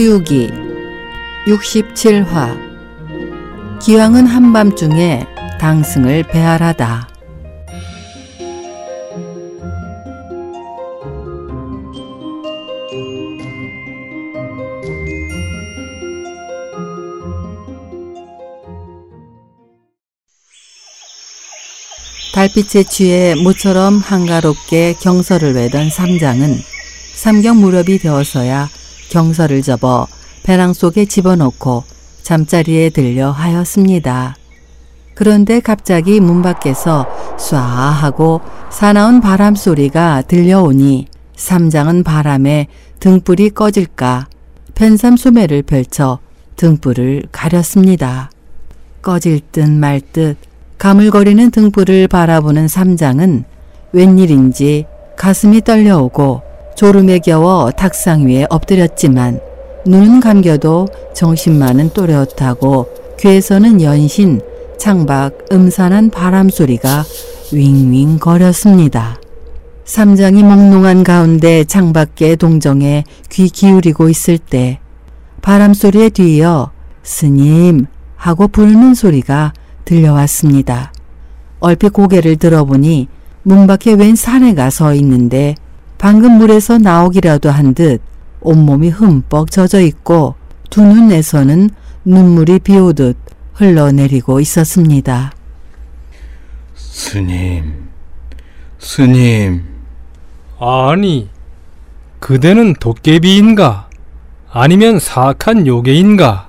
서유기 67화 기왕은 한밤중에 당승을 배할하다. 달빛에 취해 모처럼 한가롭게 경서를 외던 삼장은 삼경 무렵이 되어서야 경서를 접어 배낭 속에 집어넣고 잠자리에 들려 하였습니다. 그런데 갑자기 문 밖에서 쏴 하고 사나운 바람 소리가 들려오니 삼장은 바람에 등불이 꺼질까 펜삼 소매를 펼쳐 등불을 가렸습니다. 꺼질 듯 말 듯 가물거리는 등불을 바라보는 삼장은 웬일인지 가슴이 떨려오고 졸음에 겨워 탁상 위에 엎드렸지만 눈은 감겨도 정신만은 또렷하고 귀에서는 연신 창밖 음산한 바람 소리가 윙윙 거렸습니다. 삼장이 몽롱한 가운데 창밖의 동정에 귀 기울이고 있을 때 바람 소리에 뒤이어 스님 하고 부르는 소리가 들려왔습니다. 얼핏 고개를 들어보니 문 밖에 웬 사내가 서 있는데 방금 물에서 나오기라도 한 듯 온몸이 흠뻑 젖어 있고 두 눈에서는 눈물이 비오듯 흘러내리고 있었습니다. 스님, 스님, 아니, 그대는 도깨비인가? 아니면 사악한 요괴인가?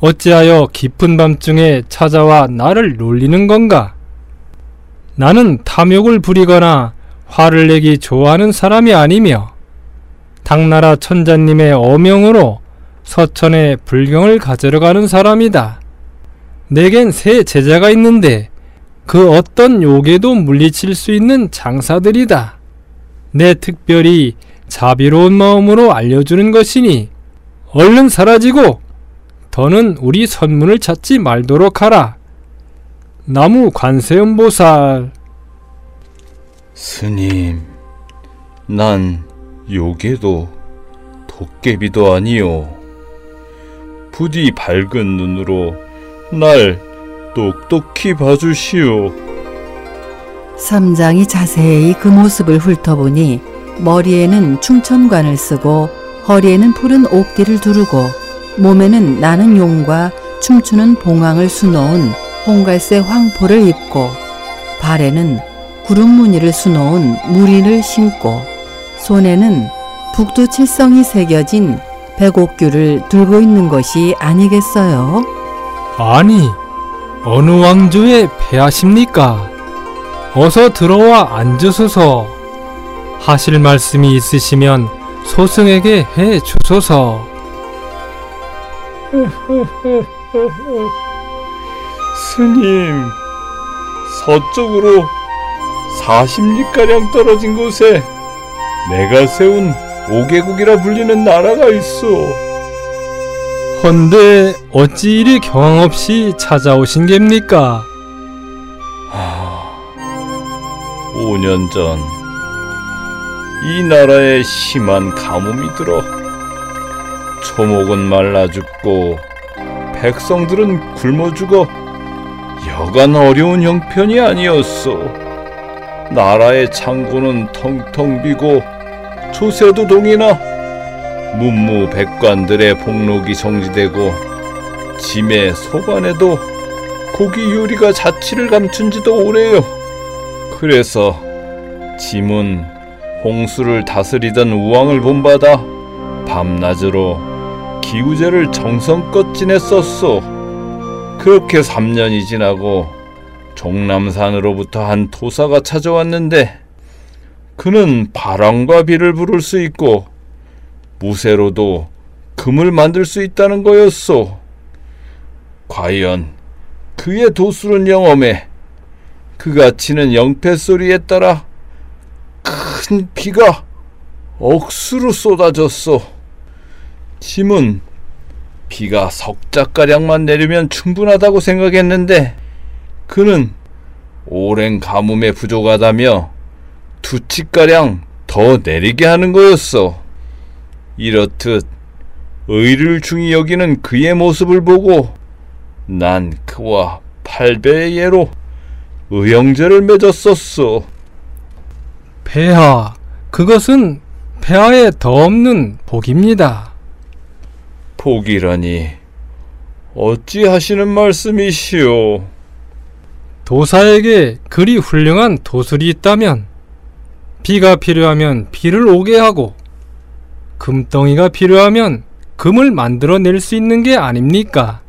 어찌하여 깊은 밤중에 찾아와 나를 놀리는 건가? 나는 탐욕을 부리거나 화를 내기 좋아하는 사람이 아니며 당나라 천자님의 어명으로 서천에 불경을 가지러 가는 사람이다. 내겐 새 제자가 있는데 그 어떤 요괴도 물리칠 수 있는 장사들이다. 내 특별히 자비로운 마음으로 알려주는 것이니 얼른 사라지고 더는 우리 선문을 찾지 말도록 하라. 나무 관세음보살 스님, 난 요괴도 도깨비도 아니요. 부디 밝은 눈으로 날 똑똑히 봐주시오. 삼장이 자세히 그 모습을 훑어보니 머리에는 충천관을 쓰고 허리에는 푸른 옥띠를 두르고 몸에는 나는 용과 춤추는 봉황을 수놓은 홍갈색 황포를 입고 발에는 구름 무늬를 수놓은 무리를 신고 손에는 북두 칠성이 새겨진 백옥규를 들고 있는 것이 아니겠어요? 아니, 어느 왕조의 폐하십니까? 어서 들어와 앉으소서. 하실 말씀이 있으시면 소승에게 해 주소서. 스님, 서쪽으로 40리가량 떨어진 곳에 내가 세운 오개국이라 불리는 나라가 있어. 헌데 어찌 이리 경황 없이 찾아오신 겝니까? 5년 전, 이 나라에 심한 가뭄이 들어 초목은 말라 죽고 백성들은 굶어 죽어 여간 어려운 형편이 아니었어. 나라의 창고는 텅텅 비고 조세도 동이나 문무 백관들의 복록이 정지되고 짐의 소관에도 고기 요리가 자취를 감춘 지도 오래요. 그래서 짐은 홍수를 다스리던 우왕을 본받아 밤낮으로 기우제를 정성껏 지냈었소. 그렇게 3년이 지나고 종남산으로부터 한 토사가 찾아왔는데 그는 바람과 비를 부를 수 있고 무쇠로도 금을 만들 수 있다는 거였소. 과연 그의 도술은 영험해 그가 치는 영패 소리에 따라 큰 비가 억수로 쏟아졌소. 짐은 비가 석자가량만 내리면 충분하다고 생각했는데 그는 오랜 가뭄에 부족하다며 두 치가량 더 내리게 하는 거였어. 이렇듯 의를 중히 여기는 그의 모습을 보고 난 그와 팔배의 예로 의형제를 맺었었소. 폐하, 그것은 폐하에 더 없는 복입니다. 복이라니 어찌 하시는 말씀이시오? 도사에게 그리 훌륭한 도술이 있다면 비가 필요하면 비를 오게 하고 금덩이가 필요하면 금을 만들어낼 수 있는 게 아닙니까?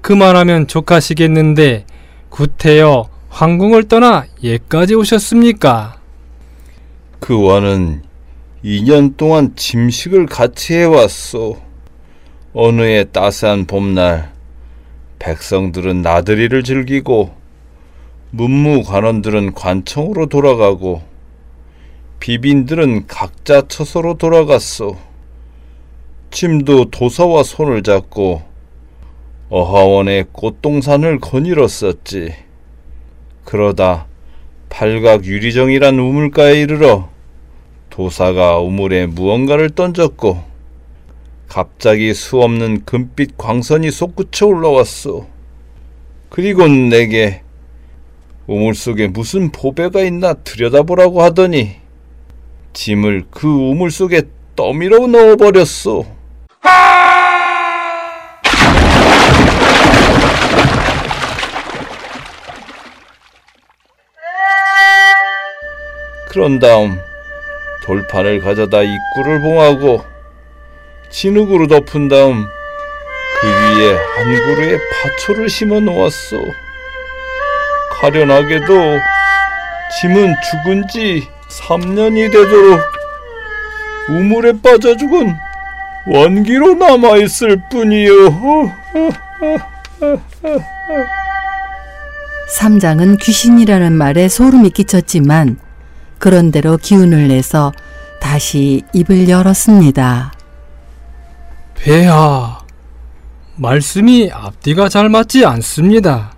그만하면 족하시겠는데 구태여 황궁을 떠나 예까지 오셨습니까? 그 와는 2년 동안 짐식을 같이 해왔소. 어느 해 따스한 봄날, 백성들은 나들이를 즐기고 문무 관원들은 관청으로 돌아가고 비빈들은 각자 처소로 돌아갔소. 짐도 도사와 손을 잡고 어하원의 꽃동산을 거닐었었지. 그러다 팔각 유리정이란 우물가에 이르러 도사가 우물에 무언가를 던졌고 갑자기 수없는 금빛 광선이 솟구쳐 올라왔소. 그리곤 내게 우물 속에 무슨 보배가 있나 들여다보라고 하더니 짐을 그 우물 속에 떠밀어 넣어버렸소. 그런 다음 돌판을 가져다 입구를 봉하고 진흙으로 덮은 다음 그 위에 한 그루의 파초를 심어 놓았소. 가련하게도 짐은 죽은 지 3년이 되도록 우물에 빠져 죽은 원기로 남아 있을 뿐이요. 삼장은 귀신이라는 말에 소름이 끼쳤지만 그런대로 기운을 내서 다시 입을 열었습니다. 폐하, 말씀이 앞뒤가 잘 맞지 않습니다.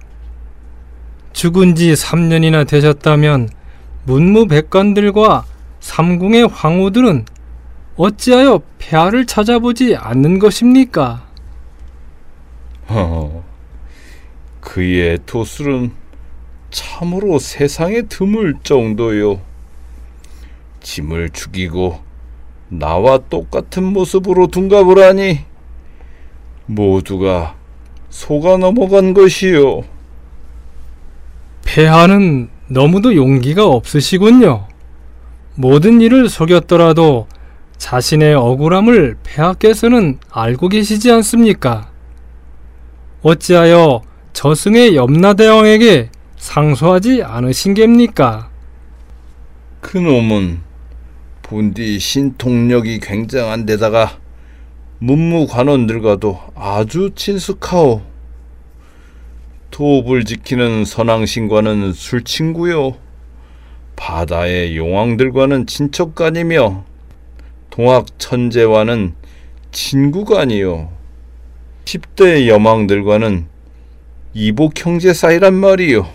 죽은 지 3년이나 되셨다면 문무백관들과 삼궁의 황후들은 어찌하여 폐하를 찾아보지 않는 것입니까? 허, 그의 도술은 참으로 세상에 드물 정도요. 짐을 죽이고 나와 똑같은 모습으로 둔갑을 하니 모두가 속아 넘어간 것이요. 폐하는 너무도 용기가 없으시군요. 모든 일을 속였더라도 자신의 억울함을 폐하께서는 알고 계시지 않습니까? 어찌하여 저승의 염라대왕에게 상소하지 않으신 geb니까? 그놈은 본디 신통력이 굉장한 데다가 문무관원들과도 아주 친숙하오. 도읍을 지키는 선왕신과는 술친구요. 바다의 용왕들과는 친척간이며 동학 천재와는 친구간이요. 10대 여망들과는 이복 형제 사이란 말이요.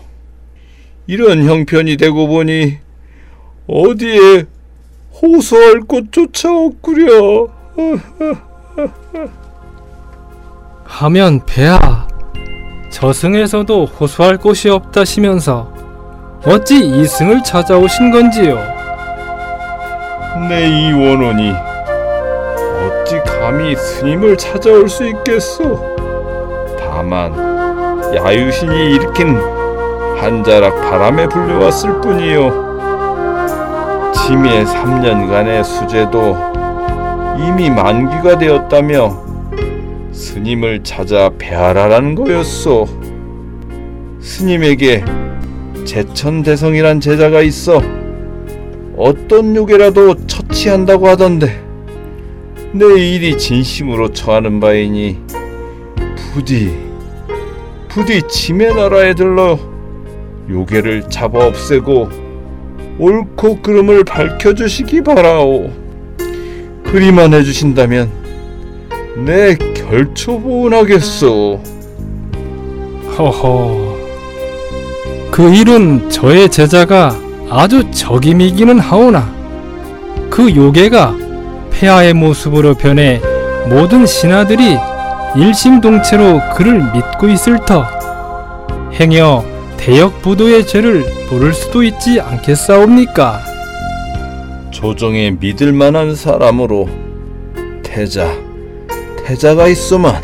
이런 형편이 되고 보니 어디에 호소할 곳조차 없구려. 하면 폐하 저승에서도 호소할 곳이 없다시면서 어찌 이승을 찾아오신 건지요? 내 이 원혼이 어찌 감히 스님을 찾아올 수 있겠소? 다만 야유신이 일으킨 한 자락 바람에 불려왔을 뿐이요. 짐의 3년간의 수제도 이미 만기가 되었다며 스님을 찾아 배하라라는 거였소. 스님에게 제천대성이란 제자가 있어 어떤 요괴라도 처치한다고 하던데 내 일이 진심으로 처하는 바이니 부디 부디 짐의 나라에 들러 요괴를 잡아 없애고 옳고 그름을 밝혀주시기 바라오 그리만 해주신다면 내 결초보은하겠소 허허. 그 일은 저의 제자가 아주 적임이기는 하오나 그 요괴가 폐하의 모습으로 변해 모든 신하들이 일심동체로 그를 믿고 있을 터 행여 대역 부도의 죄를 물을 수도 있지 않겠사옵니까? 조정에 믿을 만한 사람으로 태자, 태자가 있소만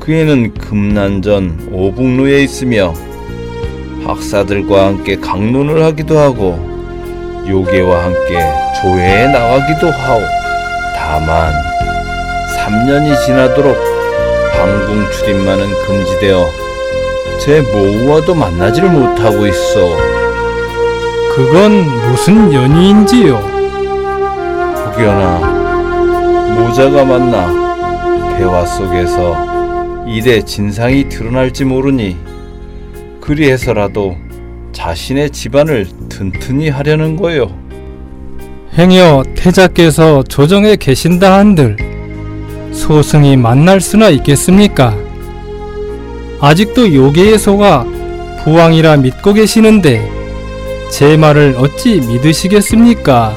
그애는 금난전 오북루에 있으며 학사들과 함께 강론을 하기도 하고 요괴와 함께 조회에 나가기도 하오. 다만 3년이 지나도록 방궁 출입만은 금지되어 제 모우와도 만나지를 못하고 있어. 그건 무슨 연유인지요? 혹여나 모자가 만나 대화 속에서 일의 진상이 드러날지 모르니 그리해서라도 자신의 집안을 튼튼히 하려는 거요. 행여 태자께서 조정에 계신다 한들 소승이 만날 수나 있겠습니까? 아직도 요괴의 소가 부왕이라 믿고 계시는데 제 말을 어찌 믿으시겠습니까?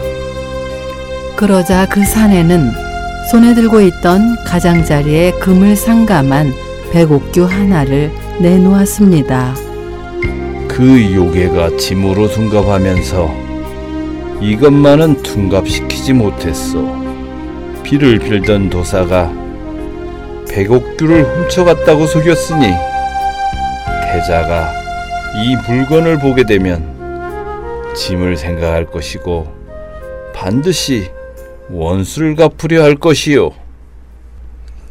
그러자 그 산에는 손에 들고 있던 가장자리에 금을 상감한 백옥규 하나를 내놓았습니다. 그 요괴가 짐으로 둔갑하면서 이것만은 둔갑시키지 못했어. 비를 빌던 도사가 백옥규를 훔쳐갔다고 속였으니 태자가 이 물건을 보게 되면 짐을 생각할 것이고 반드시 원수를 갚으려 할 것이요.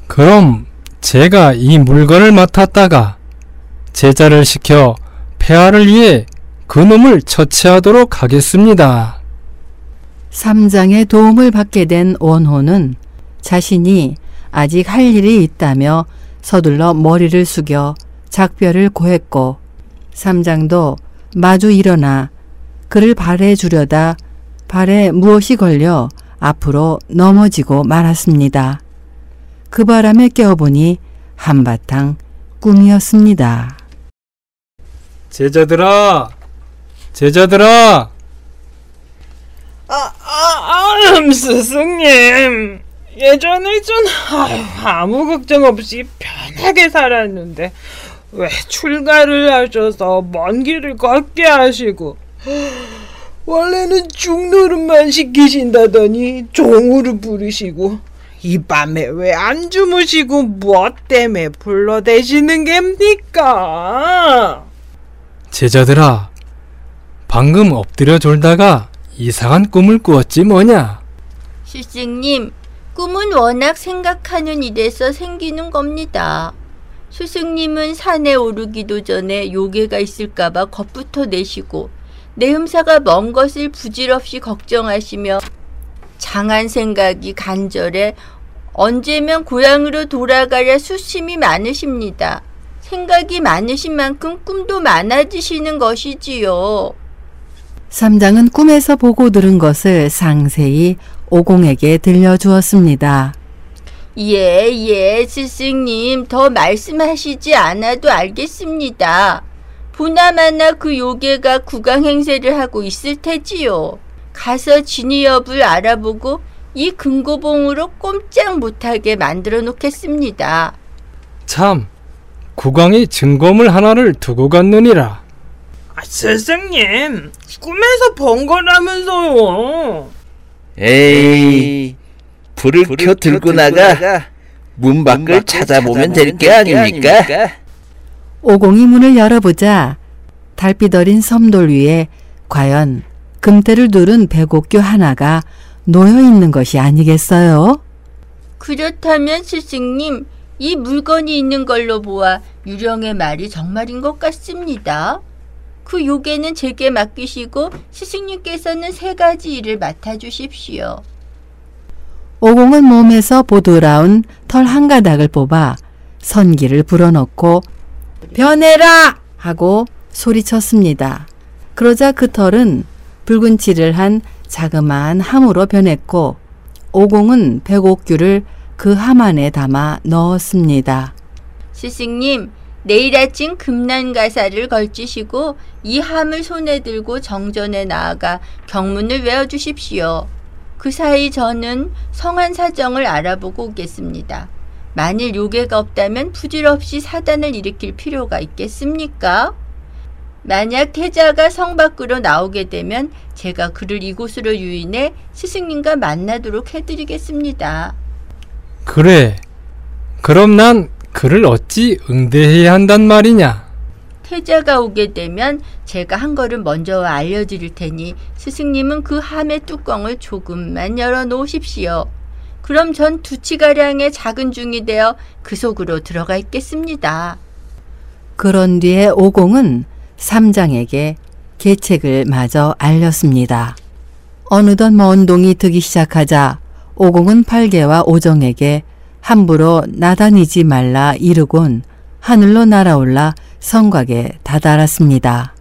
그럼 제가 이 물건을 맡았다가 제자를 시켜 폐하를 위해 그놈을 처치하도록 하겠습니다. 삼장의 도움을 받게 된 원호는 자신이 아직 할 일이 있다며 서둘러 머리를 숙여 작별을 고했고 삼장도 마주 일어나 그를 발에 주려다 발에 무엇이 걸려 앞으로 넘어지고 말았습니다. 그 바람에 깨어보니 한바탕 꿈이었습니다. 제자들아, 제자들아, 아, 아, 아, 스승님. 예전에 전 아무 걱정 없이 편하게 살았는데 왜 출가를 하셔서 먼 길을 걷게 하시고 원래는 죽노릇만 시키신다더니 종으로 부르시고 이 밤에 왜 안 주무시고 무엇 때문에 불러대시는 겁니까? 제자들아, 방금 엎드려 졸다가 이상한 꿈을 꾸었지 뭐냐? 스승님, 꿈은 워낙 생각하는 일에서 생기는 겁니다. 스승님은 산에 오르기도 전에 요괴가 있을까봐 겁부터 내시고 내 음사가 먼 것을 부질없이 걱정하시며 장한 생각이 간절해 언제면 고향으로 돌아가려 수심이 많으십니다. 생각이 많으신 만큼 꿈도 많아지시는 것이지요. 삼장은 꿈에서 보고 들은 것을 상세히 오공에게 들려주었습니다. 예, 예, 스승님. 더 말씀하시지 않아도 알겠습니다. 보나마나 그 요괴가 구강 행세를 하고 있을 테지요. 가서 진위 여부를 알아보고 이 금고봉으로 꼼짝 못하게 만들어 놓겠습니다. 참, 국왕이 증거물 하나를 두고 갔느니라. 아, 스승님, 꿈에서 본 거라면서요. 에이, 불을 켜 들고 나가 문 밖을 찾아보면 될 게 아닙니까? 오공이 문을 열어보자 달빛 어린 섬돌 위에 과연 금태를 두른 백옥교 하나가 놓여 있는 것이 아니겠어요? 그렇다면 스승님, 이 물건이 있는 걸로 보아 유령의 말이 정말인 것 같습니다. 그 요괴는 제게 맡기시고 스승님께서는 세 가지 일을 맡아주십시오. 오공은 몸에서 보드라운 털 한 가닥을 뽑아 선기를 불어넣고 변해라! 하고 소리쳤습니다. 그러자 그 털은 붉은 칠을 한 자그마한 함으로 변했고 오공은 백옥규를 그 함 안에 담아 넣었습니다. 스승님, 내일 아침 금난가사를 걸치시고 이 함을 손에 들고 정전에 나아가 경문을 외워주십시오. 그 사이 저는 성한 사정을 알아보고 오겠습니다. 만일 요괴가 없다면 부질없이 사단을 일으킬 필요가 있겠습니까? 만약 태자가 성 밖으로 나오게 되면 제가 그를 이곳으로 유인해 스승님과 만나도록 해드리겠습니다. 그래. 그럼 난 그를 어찌 응대해야 한단 말이냐? 태자가 오게 되면 제가 한 걸음 먼저 와 알려드릴 테니 스승님은 그 함의 뚜껑을 조금만 열어 놓으십시오. 그럼 전 두치가량의 작은 중이 되어 그 속으로 들어가 있겠습니다. 그런 뒤에 오공은 삼장에게 계책을 마저 알렸습니다. 어느덧 먼 동이 트기 시작하자 오공은 팔개와 오정에게 함부로 나다니지 말라 이르곤 하늘로 날아올라 성곽에 다다랐습니다.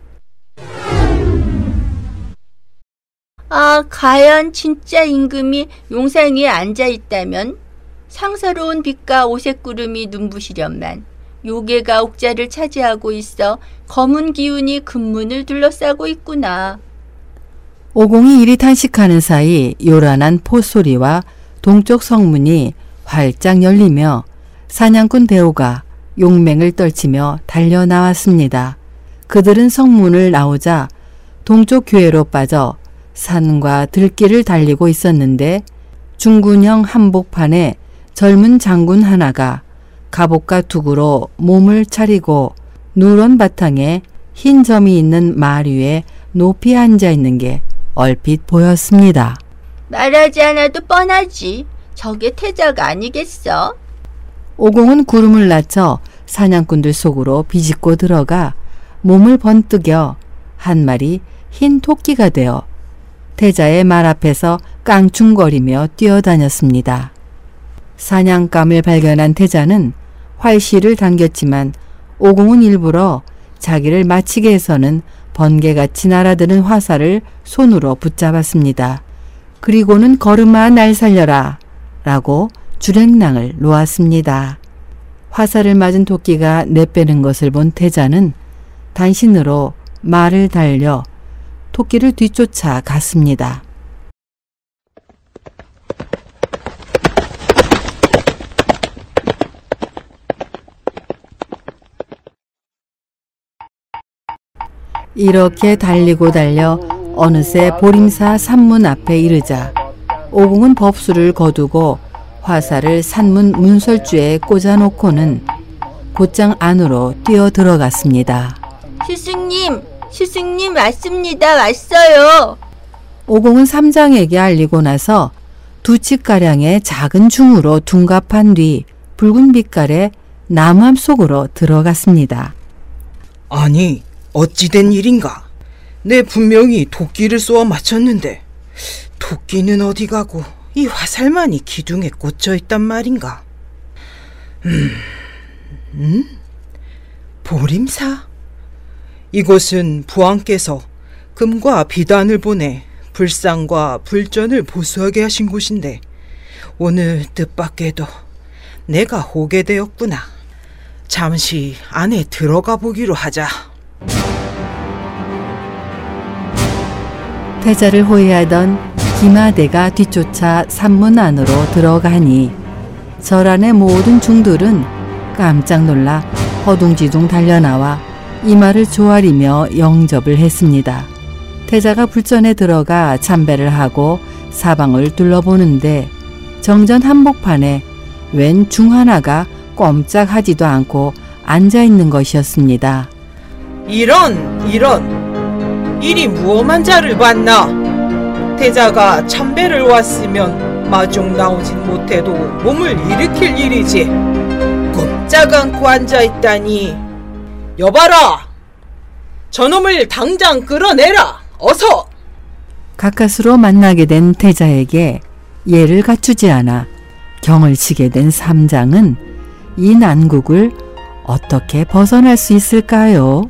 아, 과연 진짜 임금이 용산 위에 앉아 있다면 상서로운 빛과 오색 구름이 눈부시련만 요괴가 옥자를 차지하고 있어 검은 기운이 금문을 둘러싸고 있구나. 오공이 이리 탄식하는 사이 요란한 포소리와 동쪽 성문이 활짝 열리며 사냥꾼 대오가 용맹을 떨치며 달려 나왔습니다. 그들은 성문을 나오자 동쪽 교회로 빠져 산과 들길을 달리고 있었는데 중군형 한복판에 젊은 장군 하나가 갑옷과 두구로 몸을 차리고 누런 바탕에 흰 점이 있는 말 위에 높이 앉아 있는 게 얼핏 보였습니다. 말하지 않아도 뻔하지. 저게 태자가 아니겠어? 오공은 구름을 낮춰 사냥꾼들 속으로 비집고 들어가 몸을 번뜩여 한 마리 흰 토끼가 되어 태자의 말 앞에서 깡충거리며 뛰어다녔습니다. 사냥감을 발견한 태자는 활시를 당겼지만 오공은 일부러 자기를 마치게 해서는 번개같이 날아드는 화살을 손으로 붙잡았습니다. 그리고는 걸음아 날 살려라 라고 주랭랑을 놓았습니다. 화살을 맞은 토끼가 내빼는 것을 본 태자는 단신으로 말을 달려 토끼를 뒤쫓아 갔습니다. 이렇게 달리고 달려 어느새 보림사 산문 앞에 이르자 오공은 법수를 거두고 화살을 산문 문설주에 꽂아놓고는 곧장 안으로 뛰어 들어갔습니다. 스승님, 스승님 왔습니다. 왔어요. 오공은 삼장에게 알리고 나서 두 칩가량의 작은 중으로 둔갑한 뒤 붉은 빛깔의 나무함 속으로 들어갔습니다. 아니, 어찌된 일인가? 내 분명히 도끼를 쏘아 맞췄는데 도끼는 어디 가고 이 화살만이 기둥에 꽂혀 있단 말인가? 음, 음? 보림사? 이곳은 부왕께서 금과 비단을 보내 불상과 불전을 보수하게 하신 곳인데 오늘 뜻밖에도 내가 오게 되었구나. 잠시 안에 들어가 보기로 하자. 태자를 호위하던 기마대가 뒤쫓아 산문 안으로 들어가니 절 안의 모든 중들은 깜짝 놀라 허둥지둥 달려나와 이마를 조아리며 영접을 했습니다. 태자가 불전에 들어가 참배를 하고 사방을 둘러보는데 정전 한복판에 웬 중 하나가 꼼짝하지도 않고 앉아 있는 것이었습니다. 이런 이런 이리 무엄한 자를 봤나 태자가 참배를 왔으면 마중 나오진 못해도 몸을 일으킬 일이지 꼼짝 않고 앉아 있다니 여봐라. 저놈을 당장 끌어내라. 어서. 가까스로 만나게 된 태자에게 예를 갖추지 않아 경을 치게 된 삼장은 이 난국을 어떻게 벗어날 수 있을까요?